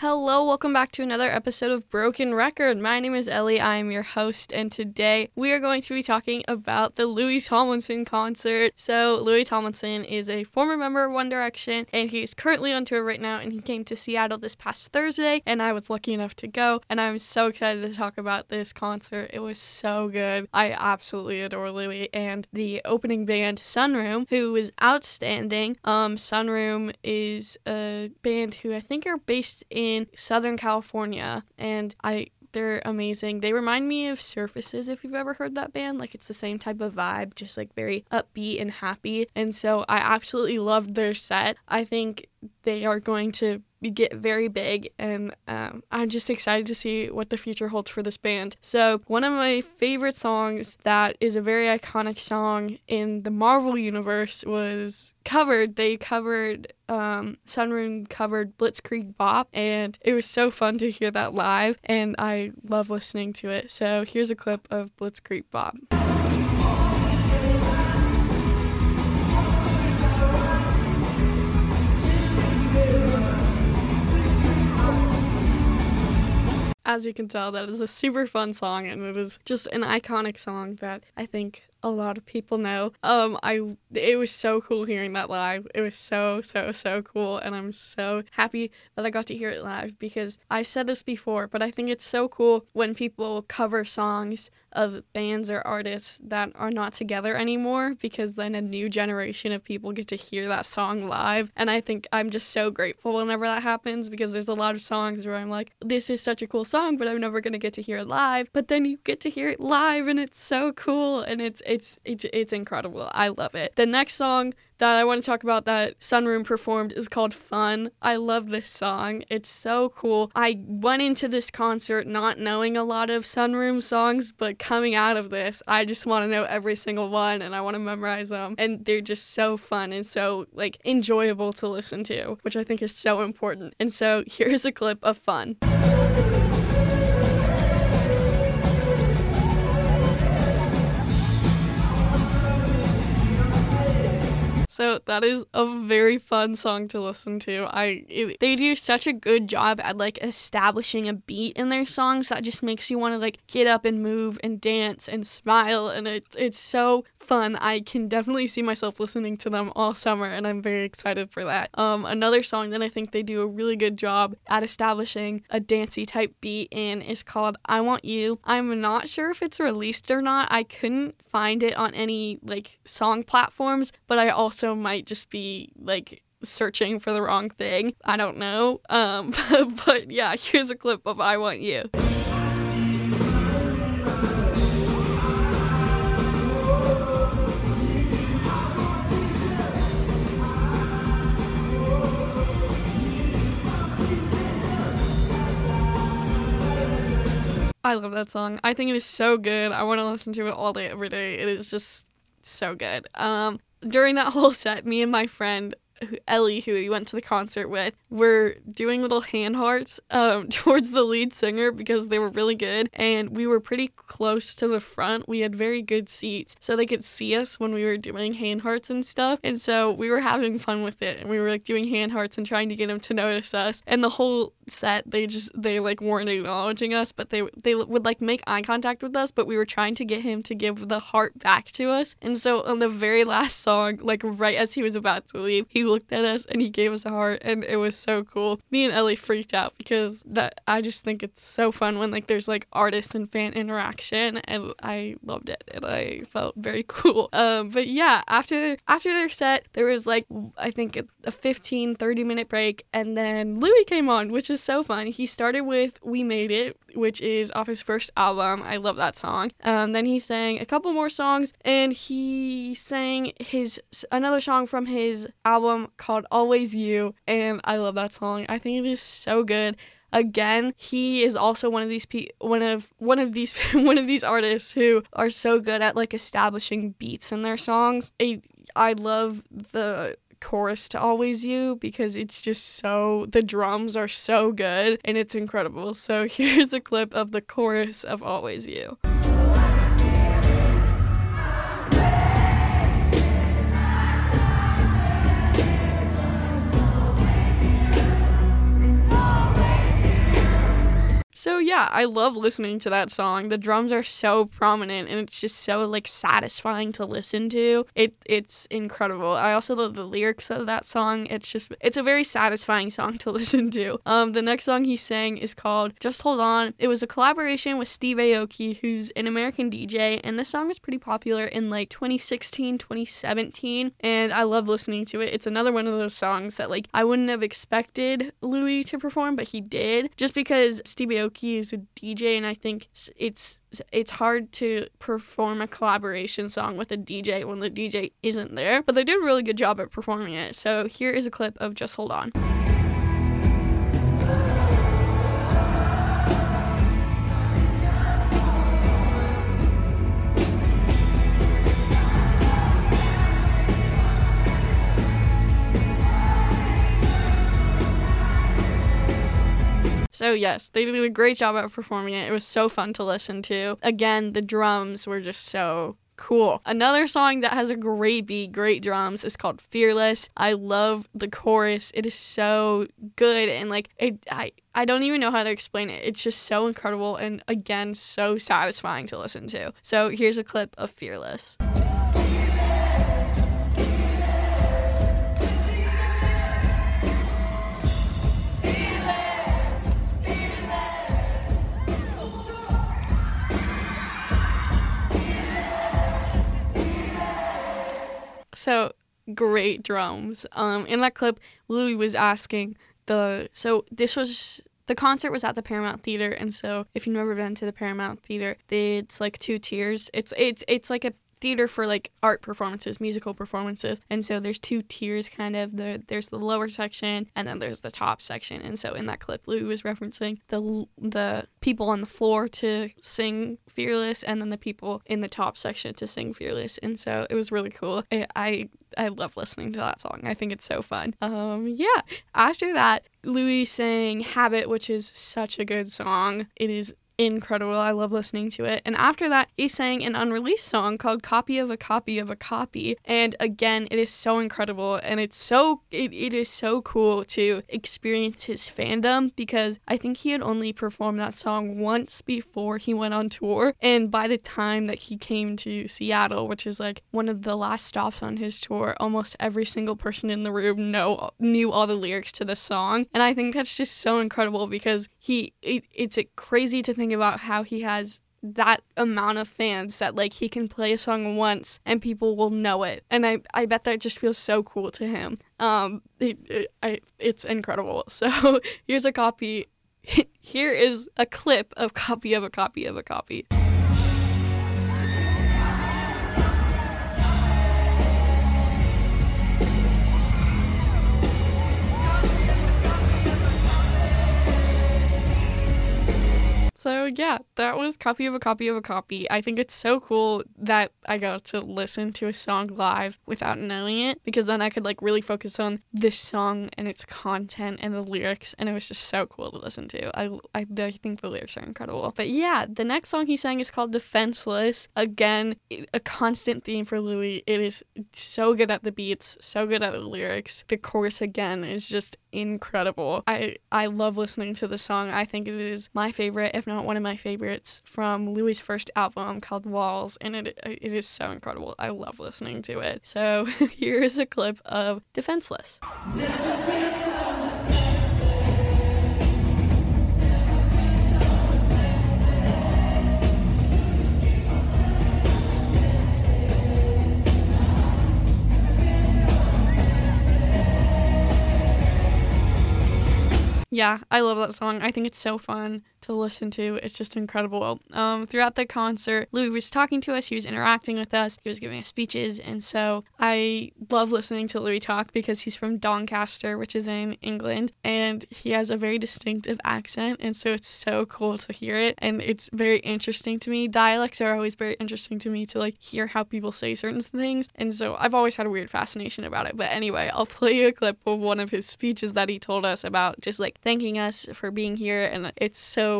Hello, welcome back to another episode of Broken Record. My name is Ellie, I am your host, and today we are going to be talking about the Louis Tomlinson concert. So, Louis Tomlinson is a former member of One Direction, and he's currently on tour right now, and he came to Seattle this past Thursday, and I was lucky enough to go, and I'm so excited to talk about this concert. It was so good. I absolutely adore Louis, and the opening band, Sunroom, who was outstanding. Um, Sunroom is a band who I think are based in in Southern California, and I they're amazing. They remind me of Surfaces if you've ever heard that band. Like it's the same type of vibe, just like very upbeat and happy. And so I absolutely loved their set. I think they are going to get very big, and um, I'm just excited to see what the future holds for this band. So, one of my favorite songs that is a very iconic song in the Marvel universe was covered. They covered um, Sunroom covered Blitzkrieg Bop, and it was so fun to hear that live, and I love listening to it. So, here's a clip of Blitzkrieg Bop. As you can tell, that is a super fun song, and it is just an iconic song that I think a lot of people know. Um, I it was so cool hearing that live. It was so so so cool, and I'm so happy that I got to hear it live because I've said this before, but I think it's so cool when people cover songs of bands or artists that are not together anymore because then a new generation of people get to hear that song live. And I think I'm just so grateful whenever that happens because there's a lot of songs where I'm like, this is such a cool song, but I'm never gonna get to hear it live. But then you get to hear it live, and it's so cool, and it's it's it's, it's incredible. I love it. The next song that I want to talk about that Sunroom performed is called Fun. I love this song. It's so cool. I went into this concert not knowing a lot of Sunroom songs, but coming out of this, I just want to know every single one and I want to memorize them. And they're just so fun and so like enjoyable to listen to, which I think is so important. And so here's a clip of Fun. So that is a very fun song to listen to. I it, they do such a good job at like establishing a beat in their songs that just makes you want to like get up and move and dance and smile and it's it's so fun. I can definitely see myself listening to them all summer and I'm very excited for that. Um another song that I think they do a really good job at establishing a dancey type beat in is called I Want You. I'm not sure if it's released or not. I couldn't find it on any like song platforms, but I also might just be like searching for the wrong thing. I don't know. Um, but, but yeah, here's a clip of I Want You. I love that song. I think it is so good. I want to listen to it all day, every day. It is just so good. Um, during that whole set, me and my friend Ellie, who we went to the concert with, were doing little hand hearts um, towards the lead singer because they were really good. And we were pretty close to the front. We had very good seats, so they could see us when we were doing hand hearts and stuff. And so we were having fun with it. And we were like doing hand hearts and trying to get him to notice us. And the whole set, they just, they like weren't acknowledging us, but they, they would like make eye contact with us. But we were trying to get him to give the heart back to us. And so on the very last song, like right as he was about to leave, he looked at us and he gave us a heart and it was so cool. Me and Ellie freaked out because that I just think it's so fun when like there's like artist and fan interaction and I loved it and I felt very cool. Um but yeah, after after their set there was like I think a 15 30 minute break and then Louis came on, which is so fun. He started with We Made It, which is off his first album. I love that song. Um then he sang a couple more songs and he sang his another song from his album called called Always You, and I love that song. I think it is so good. Again, he is also one of these pe- one of one of these one of these artists who are so good at like establishing beats in their songs. I, I love the chorus to Always You because it's just so the drums are so good and it's incredible. So here's a clip of the chorus of Always You. So yeah, I love listening to that song. The drums are so prominent and it's just so like satisfying to listen to. It it's incredible. I also love the lyrics of that song. It's just it's a very satisfying song to listen to. Um the next song he sang is called Just Hold On. It was a collaboration with Steve Aoki, who's an American DJ, and this song was pretty popular in like 2016, 2017, and I love listening to it. It's another one of those songs that like I wouldn't have expected Louis to perform, but he did. Just because Steve Aoki is a DJ and I think it's it's hard to perform a collaboration song with a DJ when the DJ isn't there. But they did a really good job at performing it. So here is a clip of Just Hold On. So, yes, they did a great job at performing it. It was so fun to listen to. Again, the drums were just so cool. Another song that has a great beat, great drums is called Fearless. I love the chorus. It is so good and like it I I don't even know how to explain it. It's just so incredible and again so satisfying to listen to. So here's a clip of Fearless. So great drums. Um, in that clip, Louis was asking the so this was the concert was at the Paramount Theater, and so if you've never been to the Paramount Theater, it's like two tiers. It's it's it's like a theater for like art performances, musical performances. And so there's two tiers kind of. The, there's the lower section and then there's the top section. And so in that clip, Lou was referencing the the people on the floor to sing Fearless and then the people in the top section to sing Fearless. And so it was really cool. I I, I love listening to that song. I think it's so fun. Um yeah. After that, Louis sang Habit, which is such a good song. It is incredible. I love listening to it. And after that, he sang an unreleased song called Copy of a Copy of a Copy. And again, it is so incredible and it's so it, it is so cool to experience his fandom because I think he had only performed that song once before he went on tour. And by the time that he came to Seattle, which is like one of the last stops on his tour, almost every single person in the room know knew all the lyrics to the song. And I think that's just so incredible because he it, it's crazy to think about how he has that amount of fans that like he can play a song once and people will know it. And i i bet that just feels so cool to him. Um it, it, I, it's incredible. So here's a copy. Here is a clip of copy of a copy of a copy So yeah, that was copy of a copy of a copy. I think it's so cool that I got to listen to a song live without knowing it because then I could like really focus on this song and its content and the lyrics and it was just so cool to listen to. I I, I think the lyrics are incredible. But yeah, the next song he sang is called Defenseless. Again, a constant theme for Louis. It is so good at the beats, so good at the lyrics. The chorus again is just incredible. I I love listening to the song. I think it is my favorite if not one of my favorites from Louis' first album called Walls, and it it is so incredible. I love listening to it. So here is a clip of Defenseless. Yeah, I love that song. I think it's so fun to listen to. It's just incredible. Um, throughout the concert, Louis was talking to us, he was interacting with us, he was giving us speeches, and so I love listening to Louis talk because he's from Doncaster, which is in England, and he has a very distinctive accent, and so it's so cool to hear it, and it's very interesting to me. Dialects are always very interesting to me to like hear how people say certain things, and so I've always had a weird fascination about it. But anyway, I'll play you a clip of one of his speeches that he told us about just like thanking us for being here, and it's so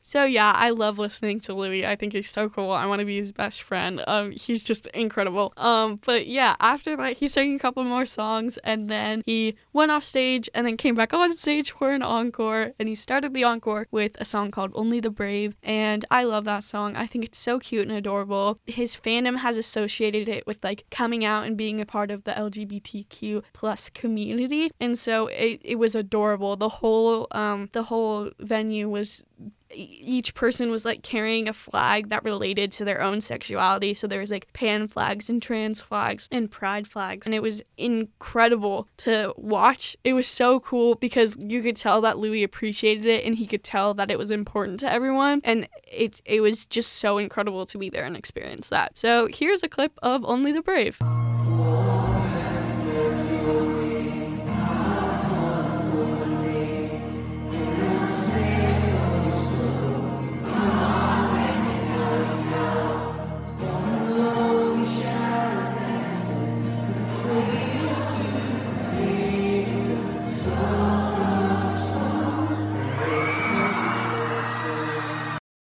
So yeah, I love listening to Louis. I think he's so cool. I want to be his best friend. Um, he's just incredible. Um, but yeah, after that, he sang a couple more songs, and then he went off stage, and then came back on stage for an encore. And he started the encore with a song called "Only the Brave," and I love that song. I think it's so cute and adorable. His fandom has associated it with like coming out and being a part of the LGBTQ plus community, and so it, it was adorable. The whole um the whole venue was each person was like carrying a flag that related to their own sexuality. So there was like pan flags and trans flags and pride flags. And it was incredible to watch. It was so cool because you could tell that Louis appreciated it and he could tell that it was important to everyone. And it, it was just so incredible to be there and experience that. So here's a clip of Only the Brave.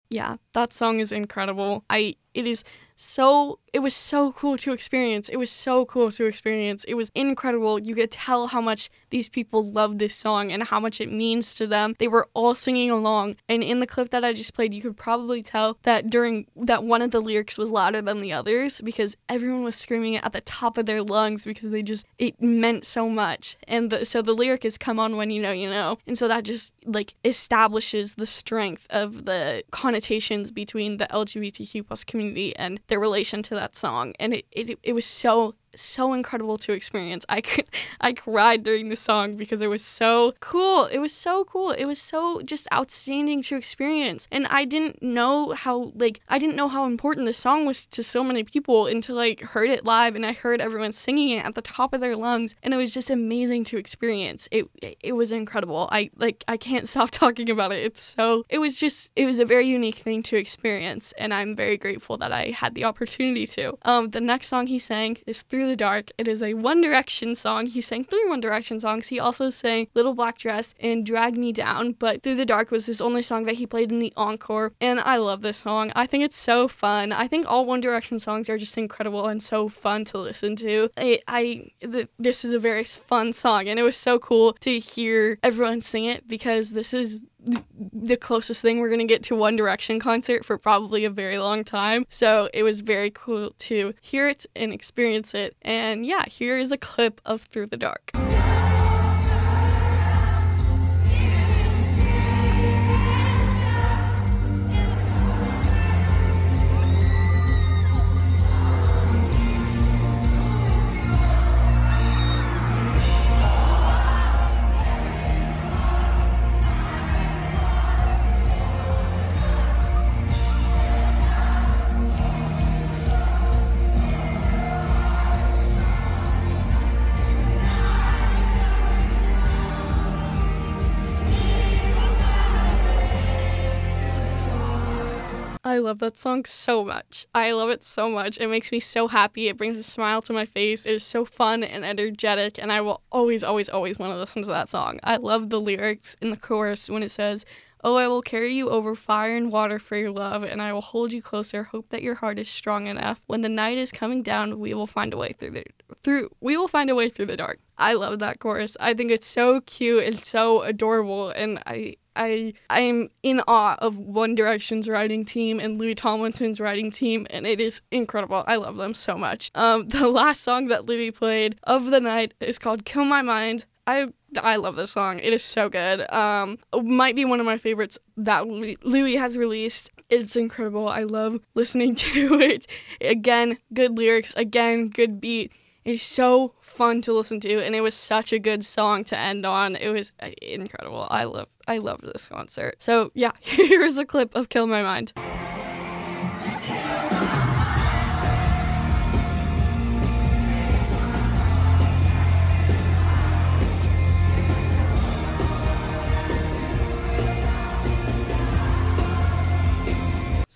Yeah, that song is incredible. I it is so it was so cool to experience. It was so cool to experience. It was incredible. You could tell how much these people love this song and how much it means to them. They were all singing along. And in the clip that I just played, you could probably tell that during that one of the lyrics was louder than the others because everyone was screaming it at the top of their lungs because they just it meant so much. And the, so the lyric is come on when you know you know. And so that just like establishes the strength of the connotations between the LGBTQ plus community and their relation to that song, and it, it, it was so so incredible to experience. I could I cried during the song because it was so cool. It was so cool. It was so just outstanding to experience. And I didn't know how like I didn't know how important this song was to so many people until I heard it live and I heard everyone singing it at the top of their lungs and it was just amazing to experience. It it was incredible. I like I can't stop talking about it. It's so it was just it was a very unique thing to experience and I'm very grateful that I had the opportunity to. Um the next song he sang is Through the Dark. It is a One Direction song. He sang three One Direction songs. He also sang Little Black Dress and Drag Me Down, but Through the Dark was his only song that he played in the encore. And I love this song. I think it's so fun. I think all One Direction songs are just incredible and so fun to listen to. I, I th- this is a very fun song, and it was so cool to hear everyone sing it because this is the closest thing we're going to get to One Direction concert for probably a very long time. So it was very cool to hear it and experience it. And yeah, here is a clip of Through the Dark. I love that song so much. I love it so much. It makes me so happy. It brings a smile to my face. It is so fun and energetic, and I will always, always, always want to listen to that song. I love the lyrics in the chorus when it says, Oh, I will carry you over fire and water for your love, and I will hold you closer. Hope that your heart is strong enough. When the night is coming down, we will find a way through the through. We will find a way through the dark. I love that chorus. I think it's so cute and so adorable, and I I I'm in awe of One Direction's writing team and Louis Tomlinson's writing team, and it is incredible. I love them so much. Um, the last song that Louis played of the night is called "Kill My Mind." I I love this song. It is so good. Um, might be one of my favorites that Louis has released. It's incredible. I love listening to it. Again, good lyrics. Again, good beat. It's so fun to listen to, and it was such a good song to end on. It was uh, incredible. I love, I loved this concert. So yeah, here's a clip of "Kill My Mind."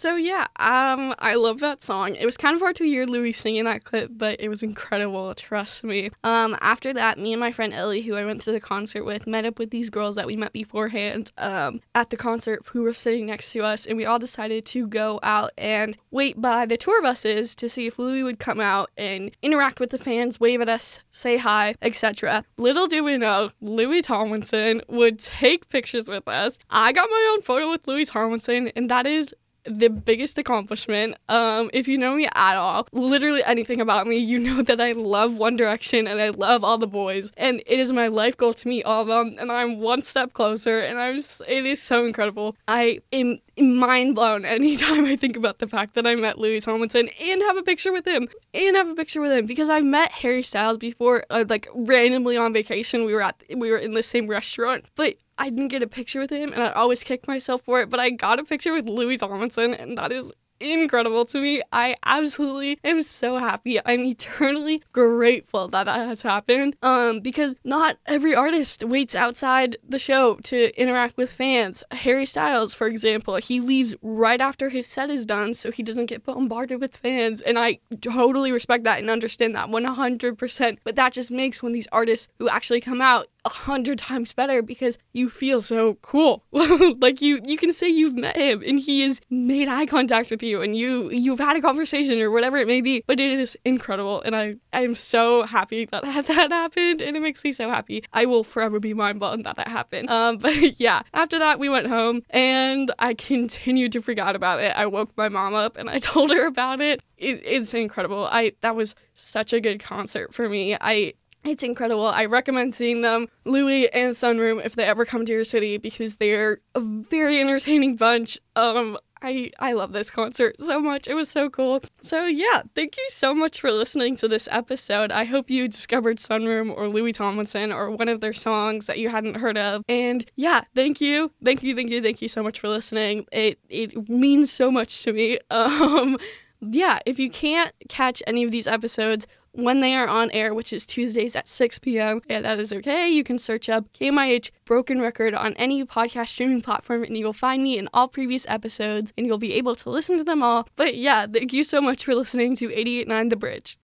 So yeah, Um, I love that song. It was kind of hard to hear Louis singing that clip, but it was incredible. Trust me. Um, after that, me and my friend Ellie, who I went to the concert with, met up with these girls that we met beforehand um, at the concert who were sitting next to us, and we all decided to go out and wait by the tour buses to see if Louis would come out and interact with the fans, wave at us, say hi, etc. Little do we know, Louis Tomlinson would take pictures with us. I got my own photo with Louis Tomlinson, and that is the biggest accomplishment. Um, if you know me at all, literally anything about me, you know that I love One Direction and I love all the boys, and it is my life goal to meet all of them. And I'm one step closer, and I'm just, it is so incredible. I am mind blown anytime I think about the fact that I met Louis Tomlinson and have a picture with him, and have a picture with him because I've met Harry Styles before, uh, like randomly on vacation. We were at we were in the same restaurant, but I didn't get a picture with him, and I always kick myself for it. But I got a picture with Louis Tomlinson, and that is incredible to me. I absolutely am so happy. I'm eternally grateful that that has happened. Um, because not every artist waits outside the show to interact with fans. Harry Styles, for example, he leaves right after his set is done so he doesn't get bombarded with fans. And I totally respect that and understand that 100%. But that just makes when these artists who actually come out a hundred times better because you feel so cool. like you you can say you've met him and he has made eye contact with you and you you've had a conversation or whatever it may be. But it is incredible and I I'm so happy that that happened and it makes me so happy. I will forever be mind blown that that happened. Um, but yeah, after that we went home and I continued to forget about it. I woke my mom up and I told her about it. it it's incredible. I that was such a good concert for me. I it's incredible. I recommend seeing them, Louis and Sunroom, if they ever come to your city because they're a very entertaining bunch. Um, I I love this concert so much. It was so cool. So yeah, thank you so much for listening to this episode. I hope you discovered Sunroom or Louis Tomlinson or one of their songs that you hadn't heard of. And yeah, thank you, thank you, thank you, thank you so much for listening. It it means so much to me. Um, yeah, if you can't catch any of these episodes when they are on air, which is Tuesdays at 6 p.m. Yeah, that is okay. You can search up KMIH Broken Record on any podcast streaming platform and you will find me in all previous episodes and you'll be able to listen to them all. But yeah, thank you so much for listening to 889 The Bridge.